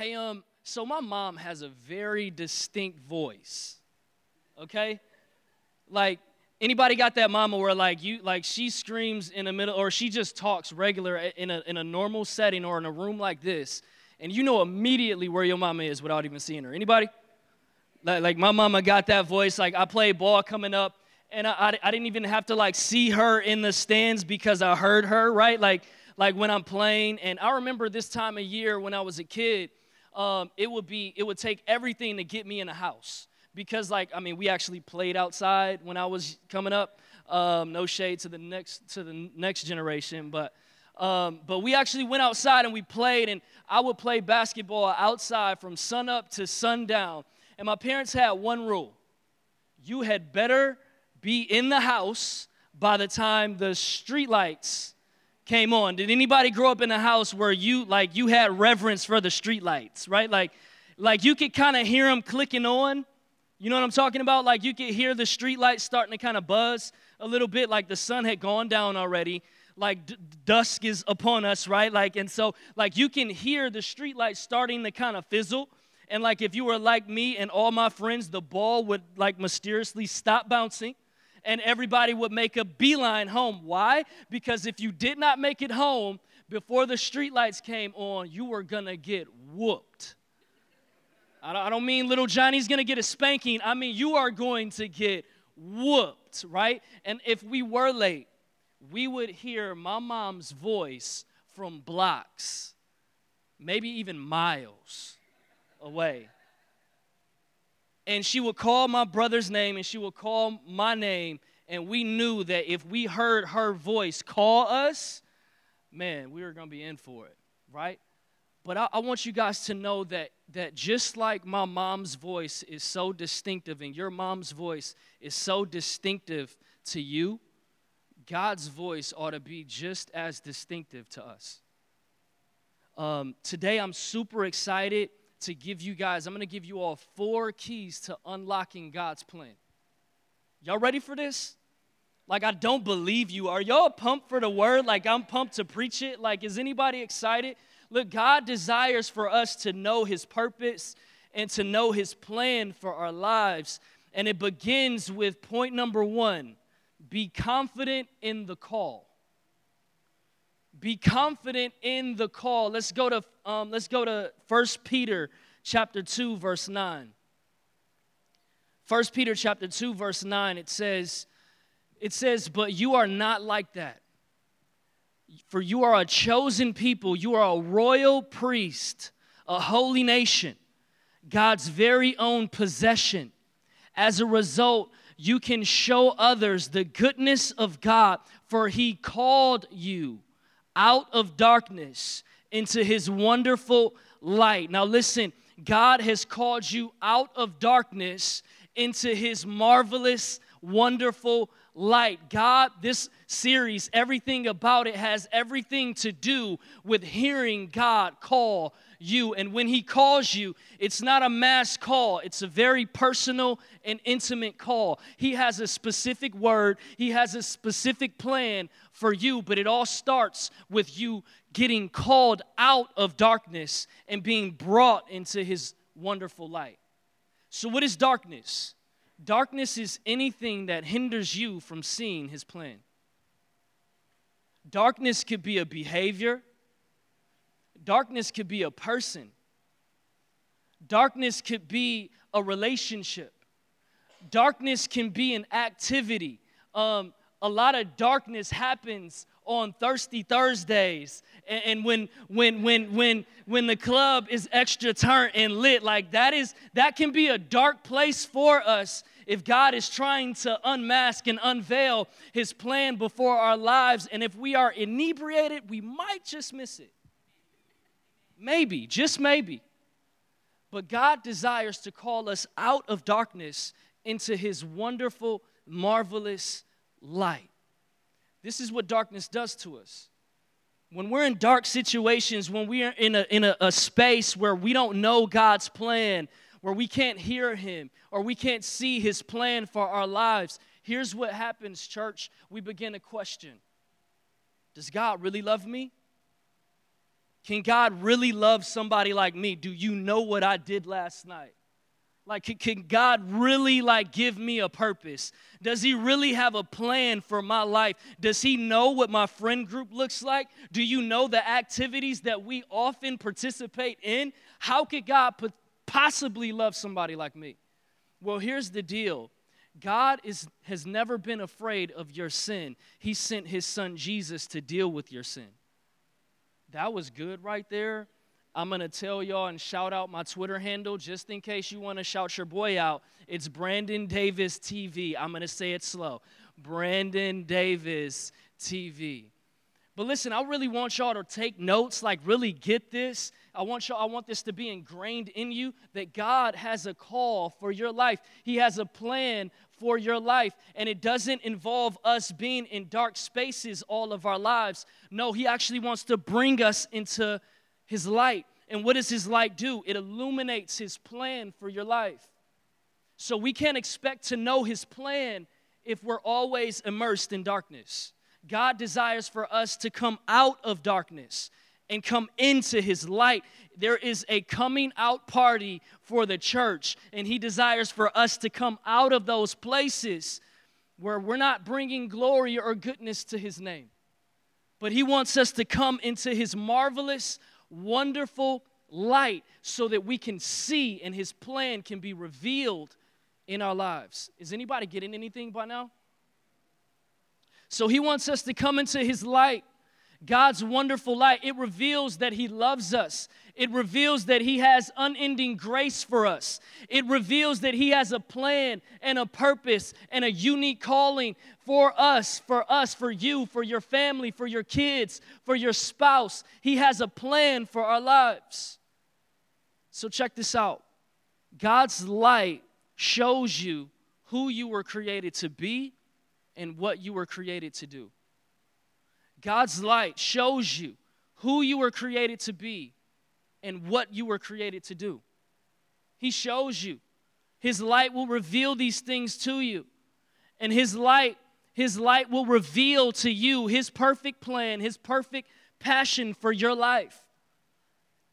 Hey, um, so my mom has a very distinct voice. Okay? Like, anybody got that mama where like you like she screams in the middle or she just talks regular in a in a normal setting or in a room like this, and you know immediately where your mama is without even seeing her. Anybody? Like, like my mama got that voice. Like I played ball coming up, and I, I, I didn't even have to like see her in the stands because I heard her, right? Like like when I'm playing. And I remember this time of year when I was a kid, um, it would be it would take everything to get me in a house because like I mean we actually played outside when I was coming up. Um, no shade to the next to the next generation, but um, but we actually went outside and we played, and I would play basketball outside from sunup to sundown. And my parents had one rule: you had better be in the house by the time the street lights came on. Did anybody grow up in a house where you like you had reverence for the street lights, right? Like like you could kind of hear them clicking on. You know what I'm talking about? Like you could hear the street lights starting to kind of buzz a little bit like the sun had gone down already. Like d- dusk is upon us, right? Like and so like you can hear the street lights starting to kind of fizzle. And like if you were like me and all my friends, the ball would like mysteriously stop bouncing and everybody would make a beeline home. Why? Because if you did not make it home before the streetlights came on, you were gonna get whooped. I don't mean little Johnny's gonna get a spanking. I mean, you are going to get whooped, right? And if we were late, we would hear my mom's voice from blocks, maybe even miles away and she would call my brother's name and she would call my name and we knew that if we heard her voice call us man we were going to be in for it right? But I, I, want you guys to know that that just like my mom's voice is so distinctive and your mom's voice is so distinctive to you god's voice ought to be just as distinctive to us. Um, today i'm super excited to give you guys, I'm going to give you all four keys to unlocking God's plan. Y'all ready for this? Like, I don't believe you. Are y'all pumped for the word? Like, I'm pumped to preach it. Like, is anybody excited? Look, God desires for us to know His purpose and to know His plan for our lives. And it begins with point number one be confident in the call be confident in the call. Let's go to um, let's go to First peter chapter 2 verse 9 First peter chapter 2 verse 9 it says it says but you are not like that. For you are a chosen people. You are a royal priest a holy nation god's very own possession. As a result you can show others the goodness of god for he called you out of darkness into his wonderful light. Now, listen, God has called you out of darkness into his marvelous, wonderful light. God, this series, everything about it has everything to do with hearing God call you. And when He calls you, it's not a mass call, it's a very personal and intimate call. He has a specific word, He has a specific plan for you, but it all starts with you getting called out of darkness and being brought into His wonderful light. So, what is darkness? Darkness is anything that hinders you from seeing His plan. Darkness could be a behavior, Darkness could be a person, darkness could be a relationship, darkness can be an activity. Um, a lot of darkness happens on thirsty thursdays. And, and, when when when when when the club is extra turned and lit like that is that can be a dark place for us if god is trying to unmask and unveil his plan before our lives. And if we are inebriated we might just miss it. Maybe, just maybe. But God desires to call us out of darkness into his wonderful, marvelous light. This is what darkness does to us. When we're in dark situations, when we are in a, in a, a space where we don't know God's plan, where we can't hear him, or we can't see his plan for our lives, here's what happens, church. We begin to question Does God really love me? Can God really love somebody like me? Do you know what I did last night? Like, can God really like give me a purpose? Does He really have a plan for my life? Does He know what my friend group looks like? Do you know the activities that we often participate in? How could God possibly love somebody like me? Well, here's the deal God is, has never been afraid of your sin. He sent His Son Jesus to deal with your sin. That was good right there. I'm going to tell y'all and shout out my Twitter handle just in case you want to shout your boy out. It's Brandon Davis TV. I'm going to say it slow. Brandon Davis TV. But listen, I really want y'all to take notes, like really get this. I want y'all, I want this to be ingrained in you that God has a call for your life. He has a plan for your life. And it doesn't involve us being in dark spaces all of our lives. No, He actually wants to bring us into his light. And what does His light do? It illuminates His plan for your life. So we can't expect to know His plan if we're always immersed in darkness. God desires for us to come out of darkness and come into his light. There is a coming out party for the church, and he desires for us to come out of those places where we're not bringing glory or goodness to his name. But he wants us to come into his marvelous, wonderful light so that we can see and his plan can be revealed in our lives. Is anybody getting anything by now? So he wants us to come into his light. God's wonderful light. It reveals that He loves us. It reveals that He has unending grace for us. It reveals that He has a plan and a purpose and a unique calling for us, for us, for you, for your family, for your kids, for your spouse. He has a plan for our lives. So, check this out God's light shows you who you were created to be and what you were created to do. God's light shows you who you were created to be and what you were created to do. He shows you. His light will reveal these things to you. And his light his light will reveal to you his perfect plan, his perfect passion for your life.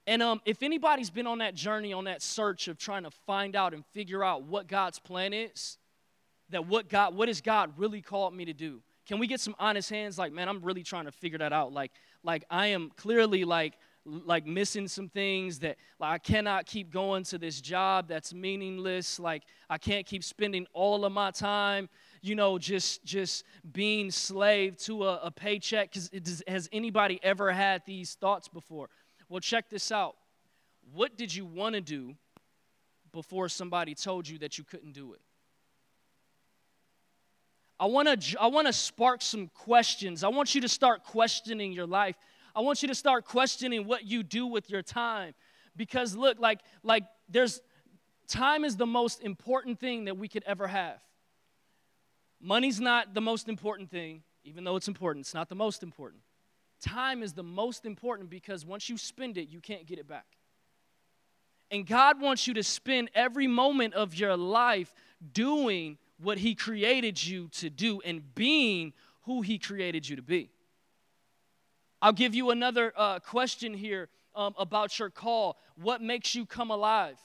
And um, if anybody's been on that journey, on that search of trying to find out and figure out what God's plan is, that what God, what has God really called me to do? Can we get some honest hands? Like, man, I'm really trying to figure that out. Like, like I am clearly like like missing some things that like I cannot keep going to this job that's meaningless. Like I can't keep spending all of my time you know, just just being slave to a, a paycheck? Because has anybody ever had these thoughts before? Well, check this out. What did you want to do before somebody told you that you couldn't do it? I want to I want to spark some questions. I want you to start questioning your life. I want you to start questioning what you do with your time. Because look, like like there's time is the most important thing that we could ever have. Money's not the most important thing, even though it's important, it's not the most important. Time is the most important because once you spend it, you can't get it back. And God wants you to spend every moment of your life doing what He created you to do and being who He created you to be. I'll give you another uh, question here um, about your call. What makes you come alive?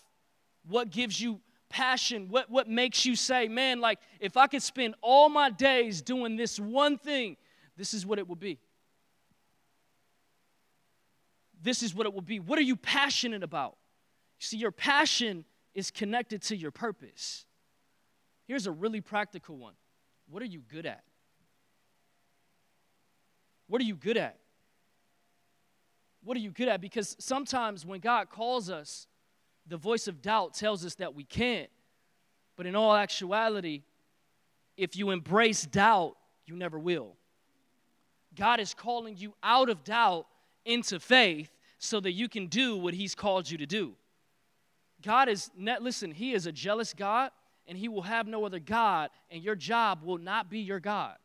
What gives you passion? What, what makes you say, man, like if I could spend all my days doing this one thing, this is what it would be? This is what it will be. What are you passionate about? see, your passion is connected to your purpose. Here's a really practical one What are you good at? What are you good at? What are you good at? Because sometimes when God calls us, the voice of doubt tells us that we can't. But in all actuality, if you embrace doubt, you never will. God is calling you out of doubt into faith so that you can do what He's called you to do. God is, listen, He is a jealous God and He will have no other God, and your job will not be your God.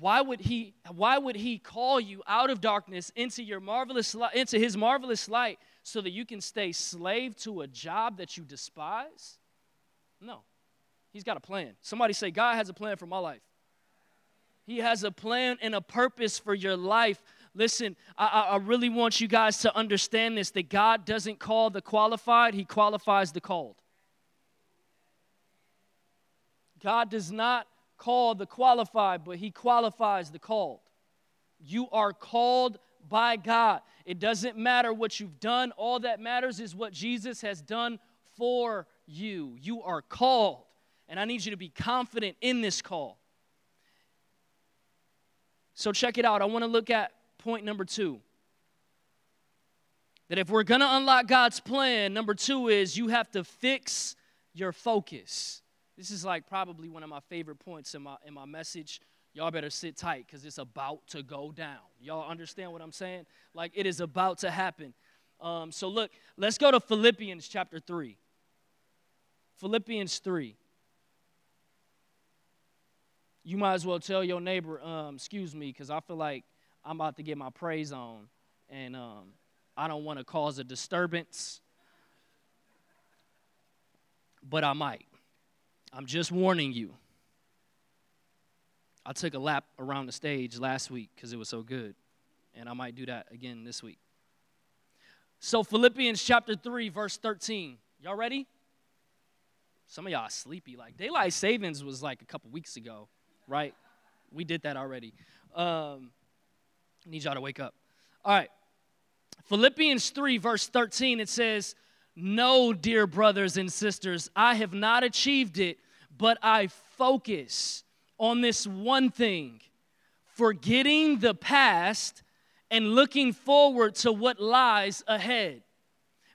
Why would he why would he call you out of darkness into your marvelous into his marvelous light so that you can stay slave to a job that you despise? No. He's got a plan. Somebody say, God has a plan for my life. He has a plan and a purpose for your life. Listen, I, I really want you guys to understand this that God doesn't call the qualified, He qualifies the called. God does not call the qualified, but He qualifies the called. You are called by God. It doesn't matter what you've done, all that matters is what Jesus has done for you. You are called, and I need you to be confident in this call. So, check it out. I want to look at point number two. That if we're going to unlock God's plan, number two is you have to fix your focus. This is like probably one of my favorite points in my, in my message. Y'all better sit tight because it's about to go down. Y'all understand what I'm saying? Like it is about to happen. Um, so, look, let's go to Philippians chapter 3. Philippians 3. You might as well tell your neighbor, um, excuse me, because I feel like I'm about to get my praise on, and um, I don't want to cause a disturbance, but I might. I'm just warning you. I took a lap around the stage last week because it was so good, and I might do that again this week. So, Philippians chapter 3, verse 13. Y'all ready? Some of y'all sleepy. Like, daylight savings was like a couple weeks ago, right? We did that already. Um, need y'all to wake up. All right. Philippians 3, verse 13, it says, No, dear brothers and sisters, I have not achieved it, but I focus on this one thing forgetting the past and looking forward to what lies ahead.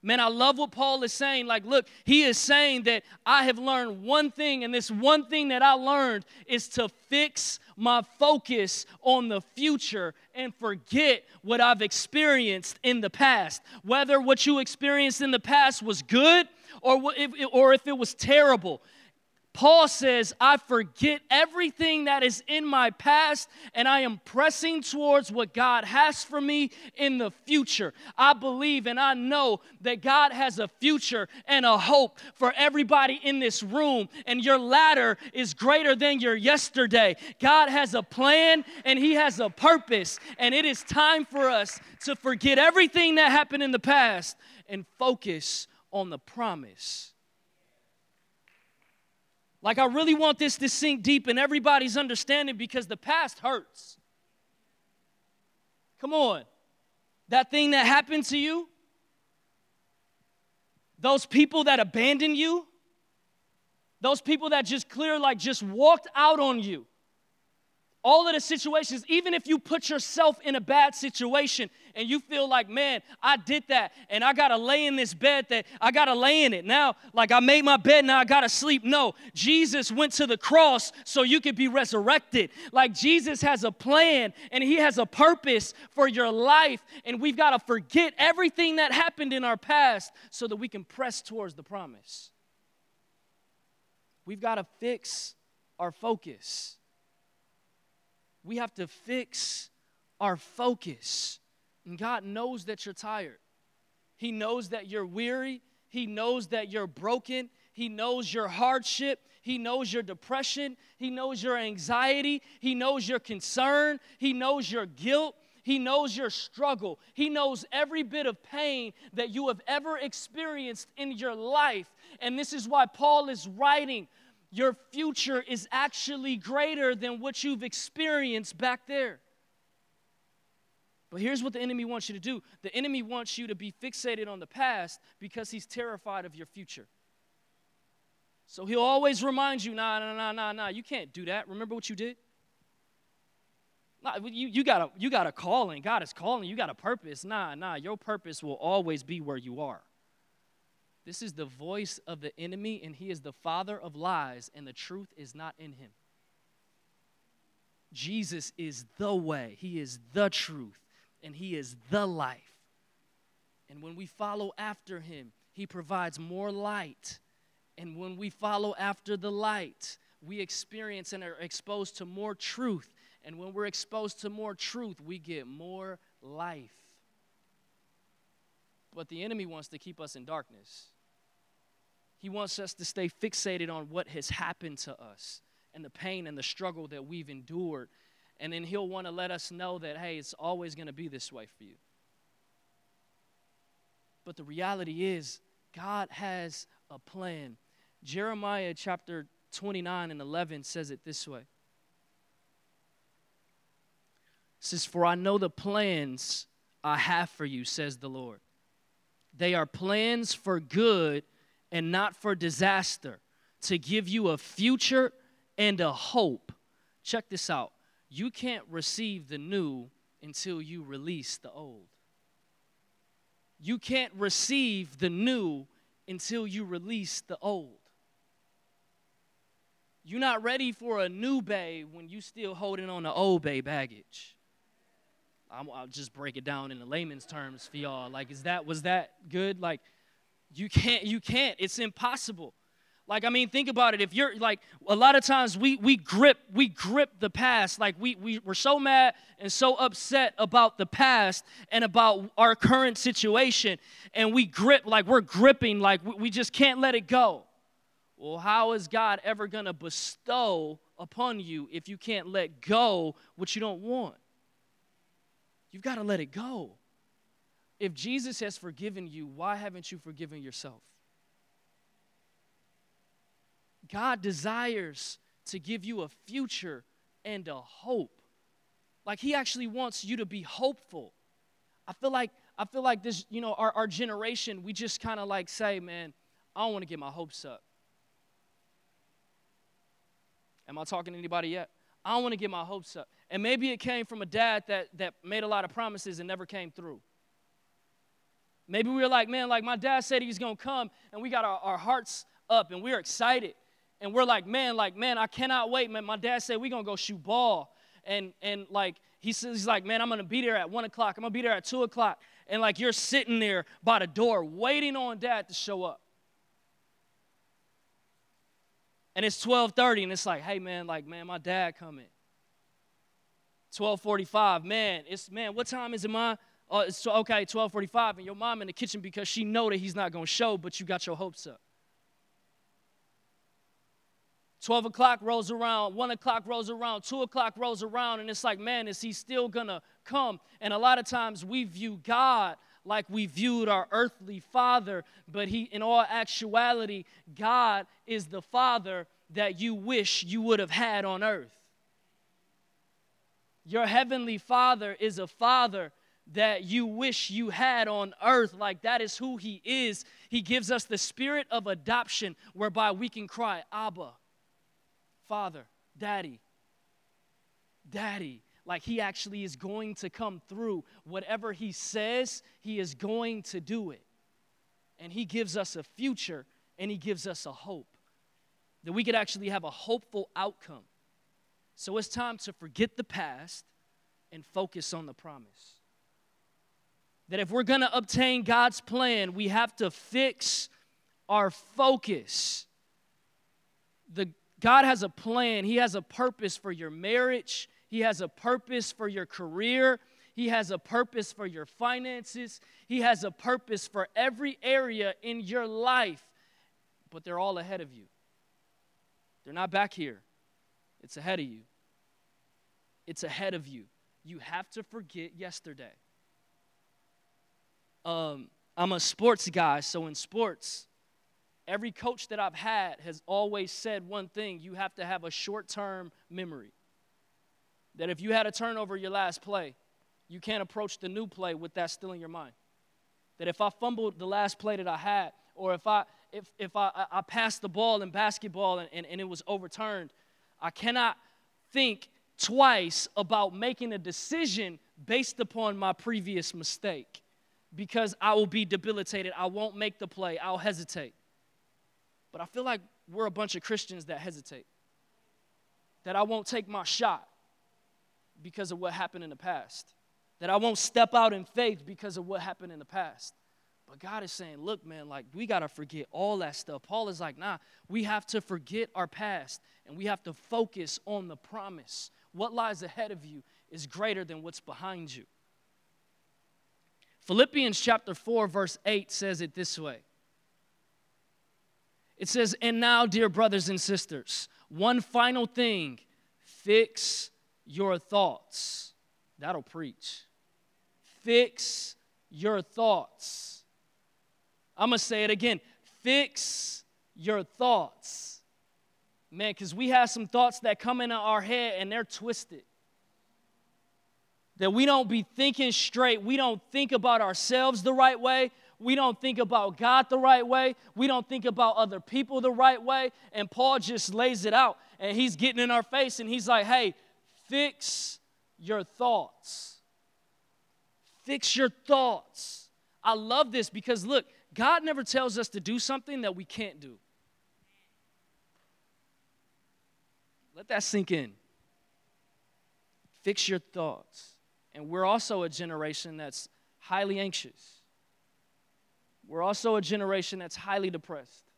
Man, I love what Paul is saying. Like, look, he is saying that I have learned one thing, and this one thing that I learned is to fix my focus on the future and forget what I've experienced in the past. Whether what you experienced in the past was good or if, or if it was terrible. Paul says, I forget everything that is in my past and I am pressing towards what God has for me in the future. I believe and I know that God has a future and a hope for everybody in this room, and your latter is greater than your yesterday. God has a plan and He has a purpose, and it is time for us to forget everything that happened in the past and focus on the promise like, I really want this to sink deep in everybody's understanding because the past hurts. Come on. That thing that happened to you, those people that abandoned you, those people that just clear, like, just walked out on you all of the situations, even if you put yourself in a bad situation and you feel like, man, I did that and I gotta lay in this bed that I gotta lay in it. Now, like I made my bed, now I gotta sleep. No, Jesus went to the cross so you could be resurrected. Like Jesus has a plan and He has a purpose for your life, and we've gotta forget everything that happened in our past so that we can press towards the promise. We've gotta fix our focus we have to fix our focus. And God knows that you're tired. He knows that you're weary. He knows that you're broken. He knows your hardship. He knows your depression. He knows your anxiety. He knows your concern. He knows your guilt. He knows your struggle. He knows every bit of pain that you have ever experienced in your life. And this is why Paul is writing your future is actually greater than what you've experienced back there. But here's what the enemy wants you to do the enemy wants you to be fixated on the past because he's terrified of your future. So he'll always remind you, nah, nah, nah, nah, nah, you can't do that. Remember what you did? Nah, you, you, got a, you got a calling. God is calling. You got a purpose. Nah, nah, your purpose will always be where you are. This is the voice of the enemy, and he is the father of lies, and the truth is not in him. Jesus is the way, he is the truth, and he is the life. And when we follow after him, he provides more light. And when we follow after the light, we experience and are exposed to more truth. And when we're exposed to more truth, we get more life. But the enemy wants to keep us in darkness. He wants us to stay fixated on what has happened to us and the pain and the struggle that we've endured. and then He'll want to let us know that, hey, it's always going to be this way for you. But the reality is, God has a plan. Jeremiah chapter 29 and 11 says it this way. It says, For I know the plans I have for you, says the Lord. They are plans for good and not for disaster, to give you a future and a hope. Check this out. You can't receive the new until you release the old. You can't receive the new until you release the old. You're not ready for a new bae when you still holding on to old bae baggage. i will just break it down in the layman's terms for y'all. Like, is that was that good? Like, you can't. You can't. It's impossible. Like, I mean, think about it. If you're like, a lot of times we we grip we grip the past. Like, we we we're so mad and so upset about the past and about our current situation, and we grip like we're gripping. Like, we, we just can't let it go. Well, how is God ever to bestow upon you if you can't let go what you don't want? You've got to let it go. If Jesus has forgiven you, why haven't you forgiven yourself? God desires to give you a future and a hope. Like he actually wants you to be hopeful. I feel like I feel like this, you know, our, our generation, we just kind of like say, man, I don't want to get my hopes up. Am I talking to anybody yet? I don't want to get my hopes up. And maybe it came from a dad that, that made a lot of promises and never came through. Maybe we were like, man, like my dad said he's gonna come, and we got our, our hearts up and we're excited. And we're like, man, like, man, I cannot wait, man. My dad said we're gonna go shoot ball. And and like he says, he's like, man, I'm gonna be there at one o'clock. I'm gonna be there at two o'clock. And like you're sitting there by the door waiting on dad to show up. and it's 12:30 and it's like, "Hey man, like man, my dad coming." 12:45, man, it's man, what time is it, ma? Uh, oh, it's okay, 12:45 and your mom in the kitchen because she know that he's not to show, but you got your hopes up. 12 o'clock rolls around, 1 o'clock rolls around, 2 o'clock rolls around, and it's like, man, is he still gonna come? And a lot of times we view God like we viewed our earthly father, but he, in all actuality, God is the father that you wish you would have had on earth. Your heavenly father is a father that you wish you had on earth. Like that is who he is. He gives us the spirit of adoption whereby we can cry, Abba, Father, Daddy, Daddy like he actually is going to come through. Whatever he says, he is going to do it. And he gives us a future and he gives us a hope that we could actually have a hopeful outcome. So it's time to forget the past and focus on the promise. That if we're going to obtain God's plan, we have to fix our focus. The, God has a plan, He has a purpose for your marriage, he has a purpose for your career. He has a purpose for your finances. He has a purpose for every area in your life. But they're all ahead of you. They're not back here, it's ahead of you. It's ahead of you. You have to forget yesterday. Um, I'm a sports guy, so in sports, every coach that I've had has always said one thing you have to have a short term memory that if you had a turnover your last play, you can't approach the new play with that still in your mind. That if I fumbled the last play that I had, or if I if if I, I passed the ball in basketball and, and, and it was overturned, I cannot think twice about making a decision based upon my previous mistake because I will be debilitated. I won't make the play. I'll hesitate. But I feel like we're a bunch of Christians that hesitate. That I won't take my shot because of what happened in the past. That I won't step out in faith because of what happened in the past. But God is saying, look, man, like we got to forget all that stuff. Paul is like, nah, we have to forget our past and we have to focus on the promise. What lies ahead of you is greater than what's behind you. Philippians chapter 4, verse 8 says it this way It says, And now, dear brothers and sisters, one final thing fix your thoughts. That'll preach. Fix your thoughts. I'm going to say it again. Fix your thoughts. Man, because we have some thoughts that come into our head and they're twisted. That we don't be thinking straight. We don't think about ourselves the right way. We don't think about God the right way. We don't think about other people the right way. And Paul just lays it out and he's getting in our face and he's like, hey, fix your thoughts. Fix your thoughts. I love this because look, God never tells us to do something that we can't do. Let that sink in. Fix your thoughts. And we're also a generation that's highly anxious. We're also a generation that's highly depressed.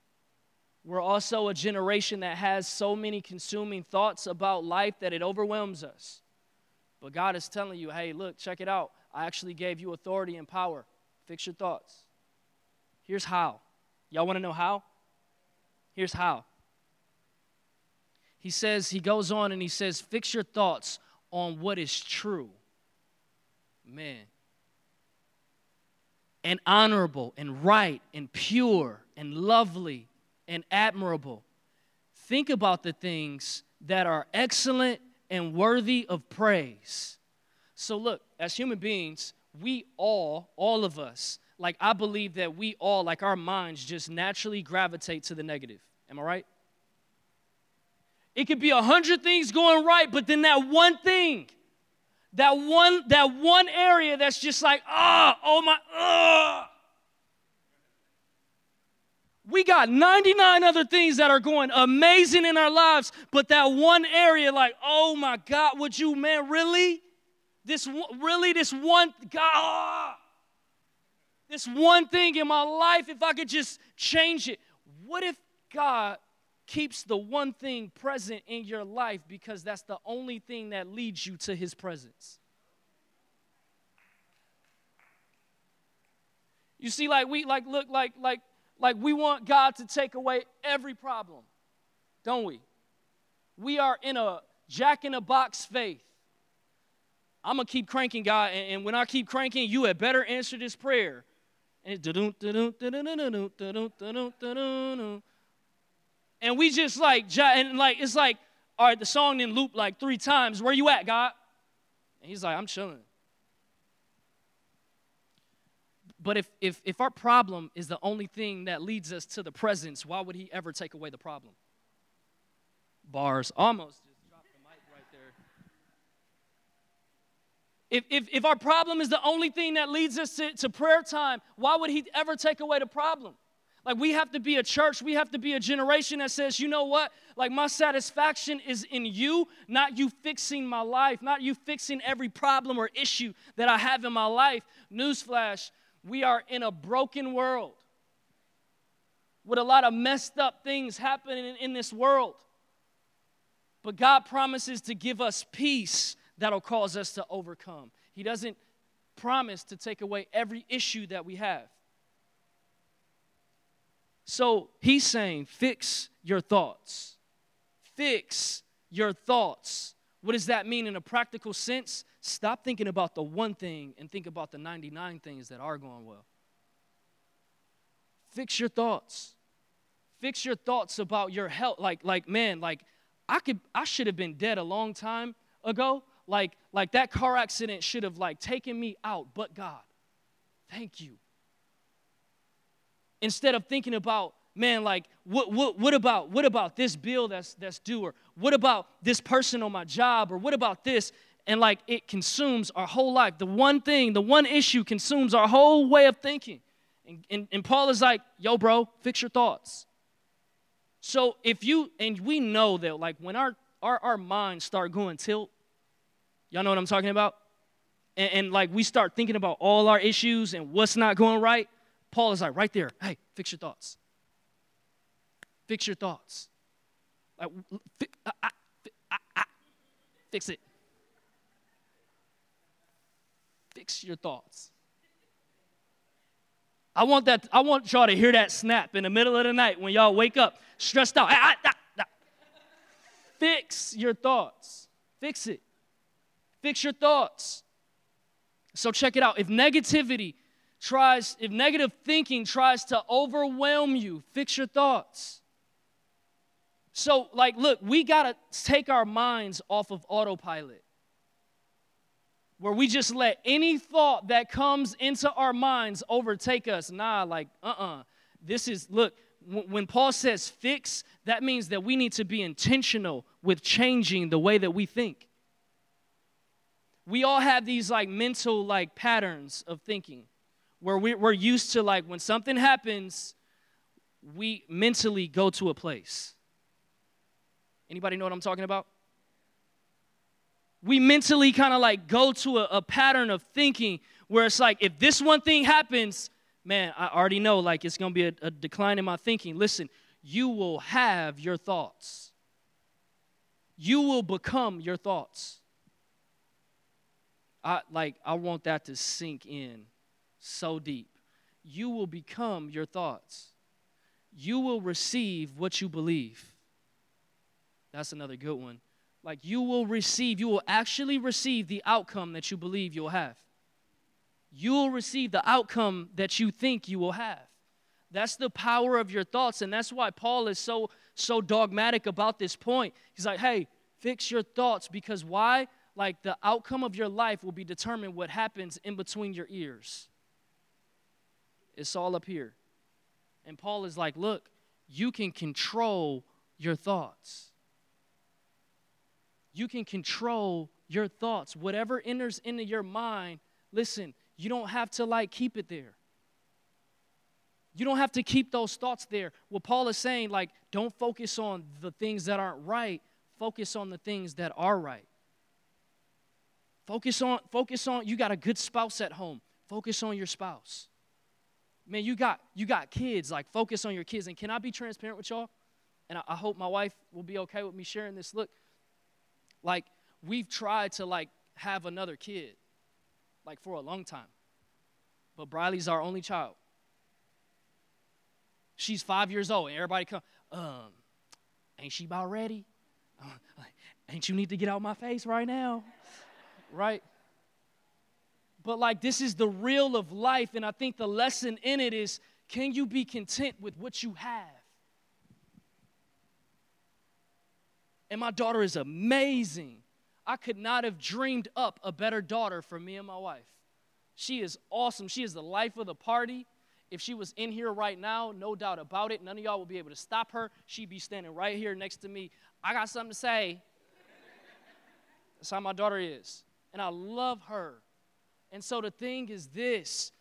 We're also a generation that has so many consuming thoughts about life that it overwhelms us. But God is telling you, hey, look, check it out. I actually gave you authority and power. Fix your thoughts. Here's how. Y'all want to know how? Here's how. He says, he goes on and he says, fix your thoughts on what is true. Man. And honorable and right and pure and lovely and admirable. Think about the things that are excellent and worthy of praise. So, look, as human beings, we all, all of us, like I believe that we all, like our minds, just naturally gravitate to the negative. Am I right? It could be a hundred things going right, but then that one thing, that one, that one area that's just like, ah, oh, oh my, ah. We got 99 other things that are going amazing in our lives, but that one area, like, oh my God, would you, man, really? This really, this one, God, this one thing in my life, if I could just change it. What if God keeps the one thing present in your life because that's the only thing that leads you to his presence? You see, like we like look like like like we want God to take away every problem, don't we? We are in a jack in a box faith. I'm gonna keep cranking, God, and, and when I keep cranking, you had better answer this prayer. And and we just like and like it's like all right, the song then loop like three times. Where you at, God? And he's like, I'm chilling. But if, if, if our problem is the only thing that leads us to the presence, why would he ever take away the problem? Bars. Almost just dropped the mic right there. If, if, if our problem is the only thing that leads us to, to prayer time, why would he ever take away the problem? Like, we have to be a church, we have to be a generation that says, you know what? Like, my satisfaction is in you, not you fixing my life, not you fixing every problem or issue that I have in my life. Newsflash we are in a broken world with a lot of messed up things happening in this world. But God promises to give us peace that'll cause us to overcome. He doesn't promise to take away every issue that we have. So he's saying, fix your thoughts. Fix your thoughts. What does that mean in a practical sense? Stop thinking about the one thing and think about the 99 things that are going well. Fix your thoughts. Fix your thoughts about your health. Like, like, man, like I could I should have been dead a long time ago. Like, like that car accident should have like taken me out, but God, thank you. Instead of thinking about man, like, what, what, what about what about this bill that's that's due, or what about this person on my job, or what about this? and like it consumes our whole life. The one thing, the one issue consumes our whole way of thinking. And, and, and Paul is like, yo, bro, fix your thoughts. So if you, and we know that like when our, our, our minds start going tilt, y'all know what I'm talking about? And, and like we start thinking about all our issues and what's not going right, Paul is like, right there, hey, fix your thoughts. Fix your thoughts. I, I, I, fix it. fix your thoughts. I want that. I want y'all to hear that snap in the middle of the night when y'all wake up stressed out. Ah, ah, ah, fix your thoughts. Fix it. Fix your thoughts. So check it out. If negativity tries, if negative thinking tries to overwhelm you, fix your thoughts. So, like, look, we got to take our minds off of autopilot where we just let any thought that comes into our minds overtake us. Nah, like, uh uh-uh. uh This is, look, when Paul says fix, that means that we need to be intentional with changing the way that we think. We all have these like mental like patterns of thinking where we're used to like when something happens, we mentally go to a place. Anybody know what I'm talking about? We mentally kind of like go to a, a pattern of thinking where it's like, if this one thing happens, man, I already know like it's gonna be a, a decline in my thinking. Listen, you will have your thoughts, you will become your thoughts. I like I want that to sink in so deep. You will become your thoughts. You will receive what you believe. That's another good one. Like you will receive, you will actually receive the outcome that you believe you'll have. You will receive the outcome that you think you will have. That's the power of your thoughts, and that's why Paul is so so dogmatic about this point. He's like, "Hey, fix your thoughts because why? Like the outcome of your life will be determined what happens in between your ears. It's all up here." And Paul is like, "Look, you can control your thoughts." you can control your thoughts. Whatever enters into your mind, listen, you don't have to like keep it there. You don't have to keep those thoughts there. What Paul is saying, like, don't focus on the things that aren't right, focus on the things that are right. Focus on, focus on, you got a good spouse at home. Focus on your spouse. Man, you got you got kids, like focus on your kids. And can I be transparent with y'all? And I, I hope my wife will be okay with me sharing this. Look, like we've tried to like have another kid like for a long time. But Briley's our only child. She's five years old, and everybody come, um, ain't she about ready? Uh, ain't you need to get out my face right now? right? But like this is the real of life, and I think the lesson in it is can you be content with what you have? And my daughter is amazing. I could not have dreamed up a better daughter for me and my wife. She is awesome. She is the life of the party. If she was in here right now, no doubt about it, none of y'all will be able to stop her. She'd be standing right here next to me. I got something to say. That's how my daughter is. And I love her. And so the thing is this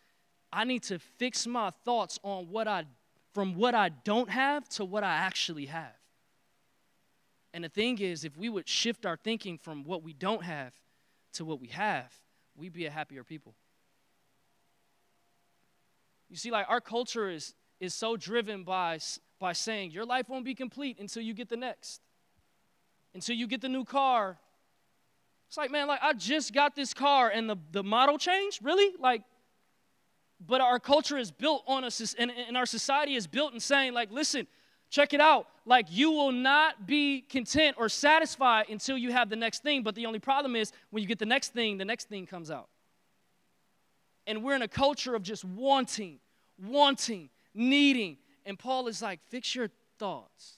I need to fix my thoughts on what I, from what I don't have to what I actually have. And the thing is, if we would shift our thinking from what we don't have to what we have, we'd be a happier people. You see, like our culture is, is so driven by, by saying your life won't be complete until you get the next, until you get the new car. It's like, man, like I just got this car and the, the model changed? Really? Like, but our culture is built on us, and, and our society is built in saying, like, listen, Check it out. Like, you will not be content or satisfied until you have the next thing. But the only problem is when you get the next thing, the next thing comes out. And we're in a culture of just wanting, wanting, needing. And Paul is like, fix your thoughts.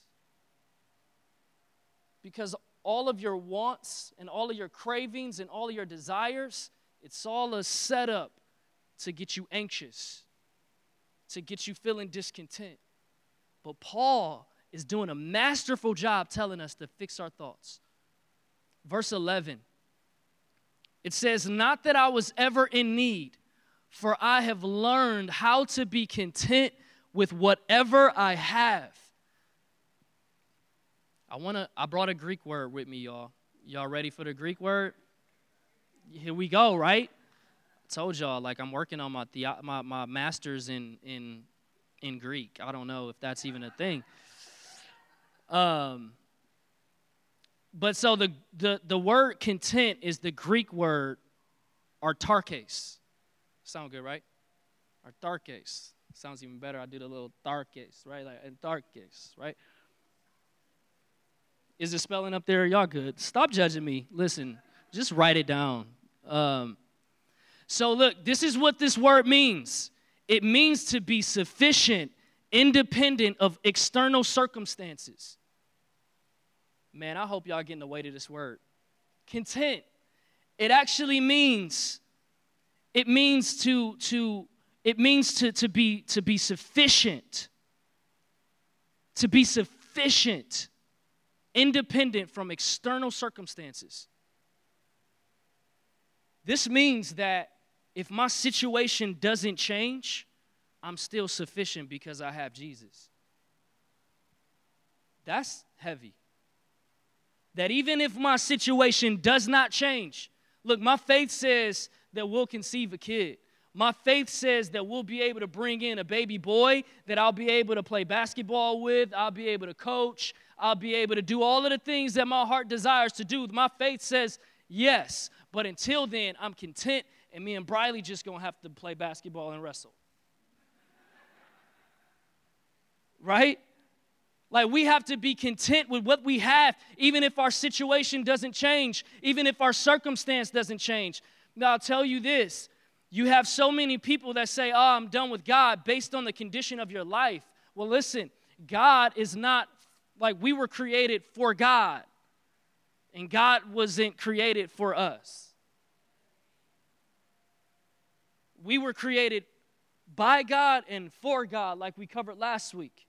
Because all of your wants and all of your cravings and all of your desires, it's all a setup to get you anxious, to get you feeling discontent. But Paul is doing a masterful job telling us to fix our thoughts. Verse 11 it says, Not that I was ever in need, for I have learned how to be content with whatever I have. I want to I brought a Greek word with me, y'all. Y'all ready for the Greek word? Here we go, right? I told y'all like I'm working on my the, my, my masters in in in Greek. I don't know if that's even a thing. Um, but so the, the, the word content is the Greek word autarkes. Sound good, right? Autarkes. Sounds even better. I do the little tharkes, right? Like antarkes, right? Is the spelling up there? Y'all good. Stop judging me. Listen, just write it down. Um, so, look, this is what this word means it means to be sufficient, independent of external circumstances. Man, I hope y'all getting the weight of this word. Content. It actually means, it means to, to, it means to, to be to be sufficient. To be sufficient, independent from external circumstances. This means that if my situation doesn't change, I'm still sufficient because I have Jesus. That's heavy. That even if my situation does not change, look, my faith says that we'll conceive a kid. My faith says that we'll be able to bring in a baby boy that I'll be able to play basketball with, I'll be able to coach, I'll be able to do all of the things that my heart desires to do. My faith says yes, but until then, I'm content and me and Briley just gonna have to play basketball and wrestle. right? Like we have to be content with what we have, even if our situation doesn't change, even if our circumstance doesn't change. Now, I'll tell you this you have so many people that say, Oh, I'm done with God based on the condition of your life. Well, listen, God is not like we were created for God, and God wasn't created for us. we were created by God and for God, like we covered last week.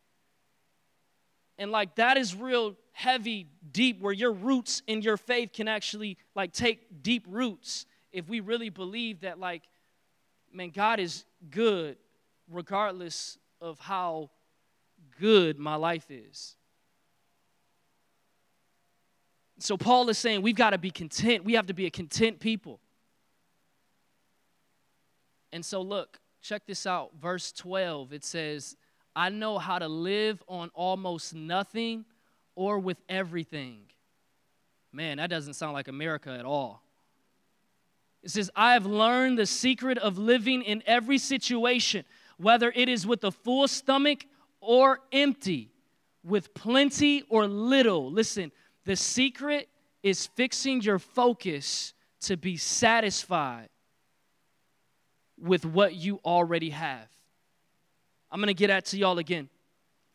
And like that is real heavy, deep, where your roots in your faith can actually like take deep roots if we really believe that, like, man, God is good regardless of how good my life is. So Paul is saying we've got to be content. We have to be a content people. And so, look, check this out. Verse 12, it says, I know how to live on almost nothing or with everything. Man, that doesn't sound like America at all. It says, I have learned the secret of living in every situation, whether it is with a full stomach or empty, with plenty or little. Listen, the secret is fixing your focus to be satisfied with what you already have. I'm going to get at to y'all again.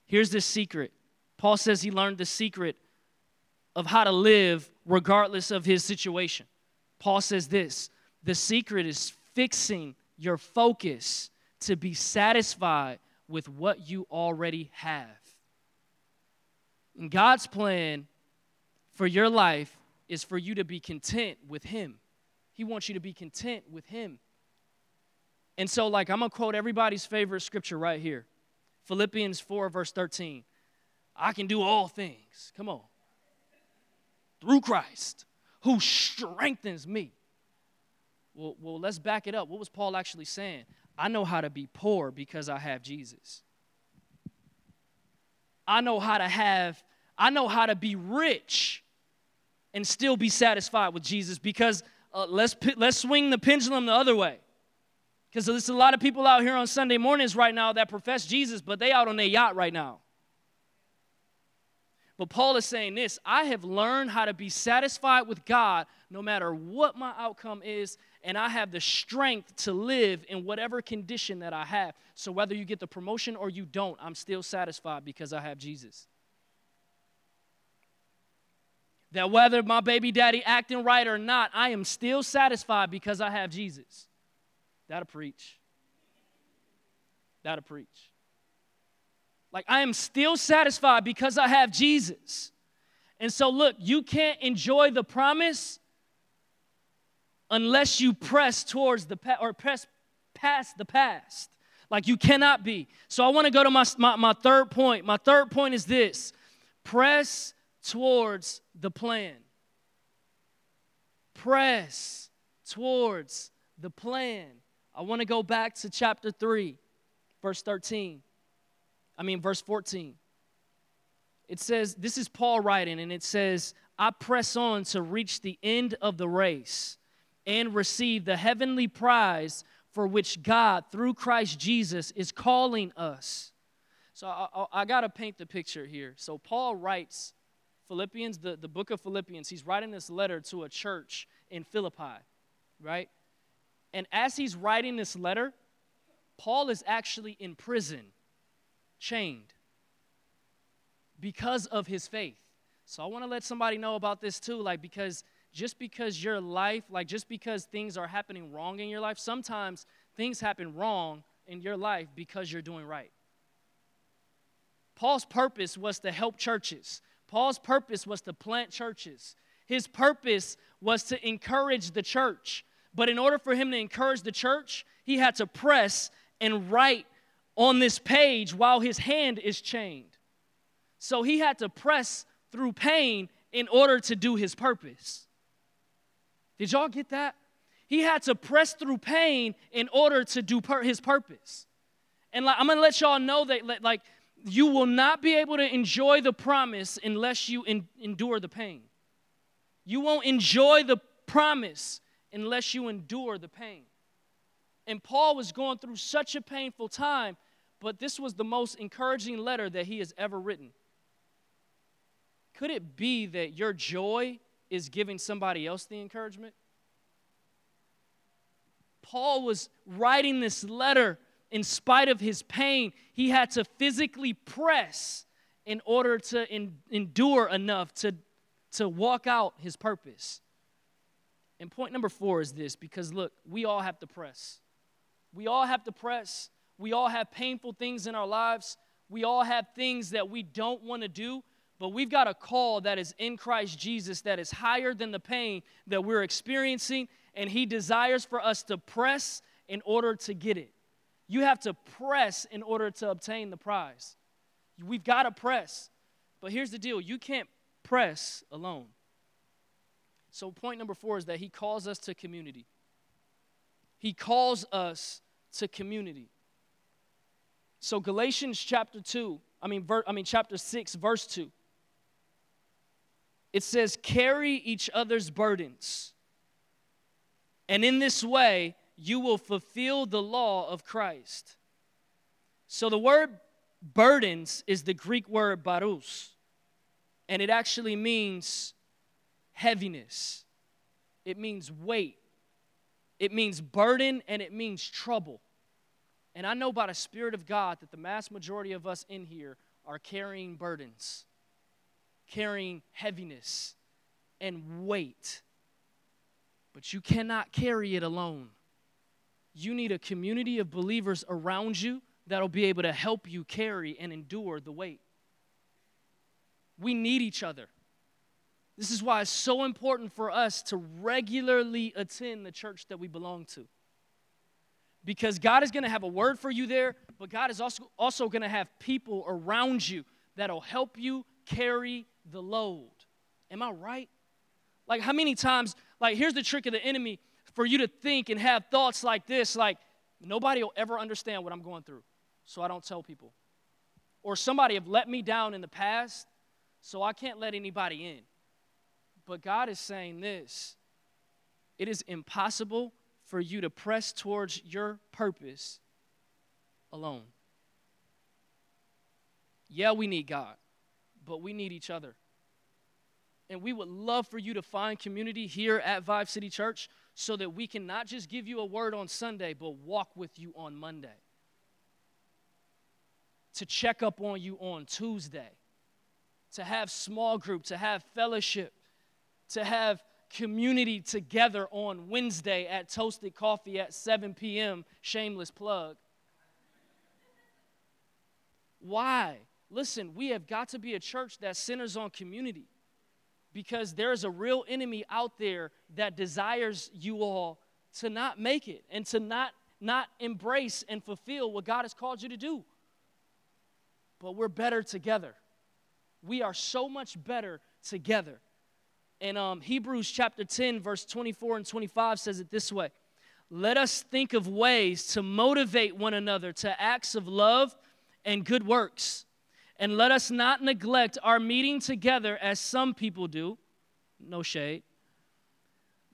Here's the secret. Paul says he learned the secret of how to live regardless of his situation. Paul says this the secret is fixing your focus to be satisfied with what you already have. And God's plan for your life is for you to be content with Him. He wants you to be content with Him. And so, like, I'm to quote everybody's favorite scripture right here Philippians 4, verse 13. I can do all things, come on, through Christ who strengthens me. Well, well, let's back it up. What was Paul actually saying? I know how to be poor because I have Jesus. I know how to have, I know how to be rich and still be satisfied with Jesus because uh, let's, let's swing the pendulum the other way. Because there's a lot of people out here on Sunday mornings right now that profess Jesus, but they out on their yacht right now. But Paul is saying this I have learned how to be satisfied with God no matter what my outcome is, and I have the strength to live in whatever condition that I have. So whether you get the promotion or you don't, I'm still satisfied because I have Jesus. That whether my baby daddy acting right or not, I am still satisfied because I have Jesus. That'll preach. That'll preach. Like, I am still satisfied because I have Jesus. And so, look, you can't enjoy the promise unless you press towards the past or press past the past. Like, you cannot be. So, I want to go to my, my, my third point. My third point is this press towards the plan. Press towards the plan. I want to go back to chapter 3, verse 13. I mean, verse 14. It says, This is Paul writing, and it says, I press on to reach the end of the race and receive the heavenly prize for which God, through Christ Jesus, is calling us. So I, I, I got to paint the picture here. So Paul writes Philippians, the, the book of Philippians, he's writing this letter to a church in Philippi, right? And as he's writing this letter, Paul is actually in prison, chained, because of his faith. So I want to let somebody know about this too, like, because just because your life, like, just because things are happening wrong in your life, sometimes things happen wrong in your life because you're doing right. Paul's purpose was to help churches. Paul's purpose was to plant churches. His purpose was to encourage the church. But in order for him to encourage the church, he had to press and write on this page while his hand is chained. So he had to press through pain in order to do his purpose. Did y'all get that? He had to press through pain in order to do per- his purpose. And like, I'm gonna let y'all know that, like, you will not be able to enjoy the promise unless you in, endure the pain. You won't enjoy the promise unless you endure the pain. And Paul was going through such a painful time, but this was the most encouraging letter that he has ever written. Could it be that your joy is giving somebody else the encouragement? Paul was writing this letter in spite of his pain. He had to physically press in order to endure enough to, to walk out his purpose. And point number four is this because look, we all have to press. We all have to press. We all have painful things in our lives. We all have things that we don't want to do, but we've got a call that is in Christ Jesus that is higher than the pain that we're experiencing, and He desires for us to press in order to get it. You have to press in order to obtain the prize. We've got to press. But here's the deal you can't press alone. So, point number four is that he calls us to community. He calls us to community. So, Galatians chapter 2, I mean, ver, I mean, chapter 6, verse 2, it says, Carry each other's burdens. And in this way, you will fulfill the law of Christ. So, the word burdens is the Greek word baros, and it actually means heaviness, it means weight, it means burden, and it means trouble. And I know by the Spirit of God that the mass majority of us in here are carrying burdens, carrying heaviness and weight. But you cannot carry it alone. You need a community of believers around you that'll be able to help you carry and endure the weight. We need each other. This is why it's so important for us to regularly attend the church that we belong to. Because God is going to have a word for you there, but God is also, also going to have people around you that'll help you carry the load. Am I right? Like, how many times, like, here's the trick of the enemy for you to think and have thoughts like this like, nobody will ever understand what I'm going through, so I don't tell people. Or somebody have let me down in the past, so I can't let anybody in. But God is saying this it is impossible for you to press towards your purpose alone. Yeah, we need God, but we need each other. And we would love for you to find community here at Vive City Church so that we can not just give you a word on Sunday, but walk with you on Monday. To check up on you on Tuesday. To have small group, to have fellowship to have community together on Wednesday at Toasted Coffee at 7 p.m. Shameless plug. Why? Listen, we have got to be a church that centers on community because there's a real enemy out there that desires you all to not make it and to not, not embrace and fulfill what God has called you to do. But we're better together. We are so much better together. And um, Hebrews chapter 10, verse 24 and 25 says it this way Let us think of ways to motivate one another to acts of love and good works. And let us not neglect our meeting together as some people do, no shade,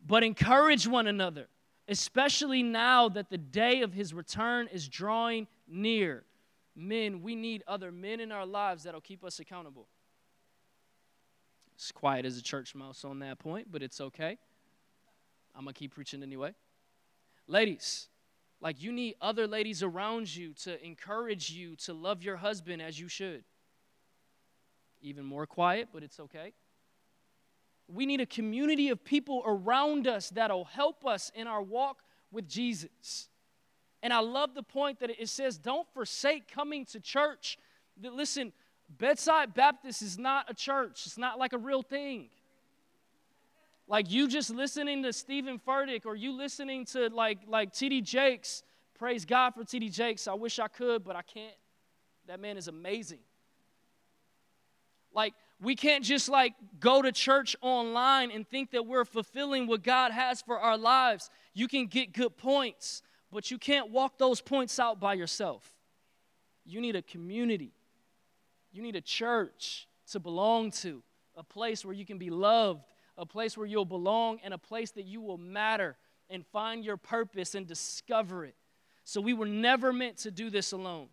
but encourage one another, especially now that the day of his return is drawing near. Men, we need other men in our lives that'll keep us accountable. It's quiet as a church mouse on that point, but it's okay. I'm going to keep preaching anyway. Ladies, like you need other ladies around you to encourage you to love your husband as you should. Even more quiet, but it's okay. We need a community of people around us that'll help us in our walk with Jesus. And I love the point that it says, don't forsake coming to church. That, Listen, Bedside Baptist is not a church, it's not like a real thing. Like you just listening to Stephen Furtick or you listening to like like TD Jakes. Praise God for TD Jakes. I wish I could, but I can't. That man is amazing. Like we can't just like go to church online and think that we're fulfilling what God has for our lives. You can get good points, but you can't walk those points out by yourself. You need a community. You need a church to belong to, a place where you can be loved a place where you'll belong, and a place that you will matter and find your purpose and discover it. So we were never meant to do this alone.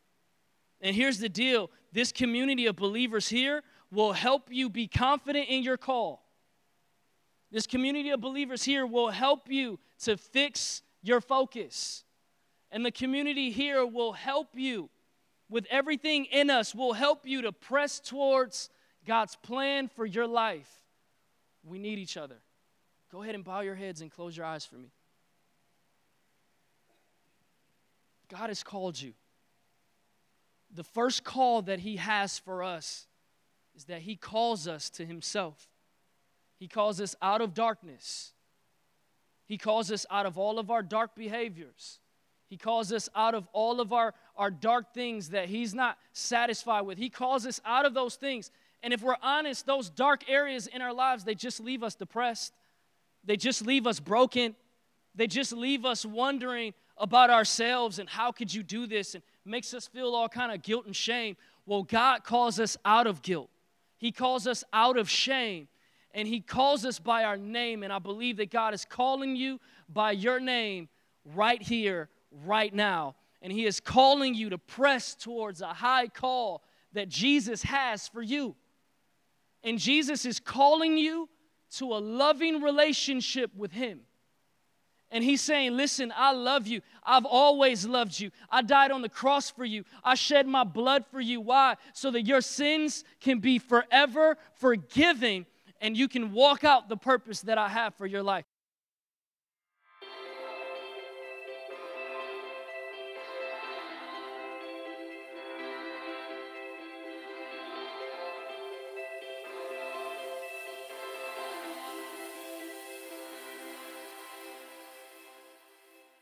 And here's the deal this community of believers here will help you be confident in your call. This community of believers here will help you to fix your focus. And the community here will help you with everything in us, will help you to press towards God's plan for your life. We need each other. Go ahead and bow your heads and close your eyes for me. God has called you. The first call that He has for us is that He calls us to Himself. He calls us out of darkness. He calls us out of all of our dark behaviors. He calls us out of all of our, our dark things that He's not satisfied with. He calls us out of those things and if we're honest, those dark areas in our lives, they just leave us depressed. They just leave us broken. They just leave us wondering about ourselves and how could you do this and makes us feel all kind of guilt and shame. Well, God calls us out of guilt. He calls us out of shame and he calls us by our name and I believe that God is calling you by your name right here right now. And he is calling you to press towards a high call that Jesus has for you. And Jesus is calling you to a loving relationship with Him. And He's saying, Listen, I love you. I've always loved you. I died on the cross for you. I shed my blood for you. Why? So that your sins can be forever forgiven and you can walk out the purpose that I have for your life.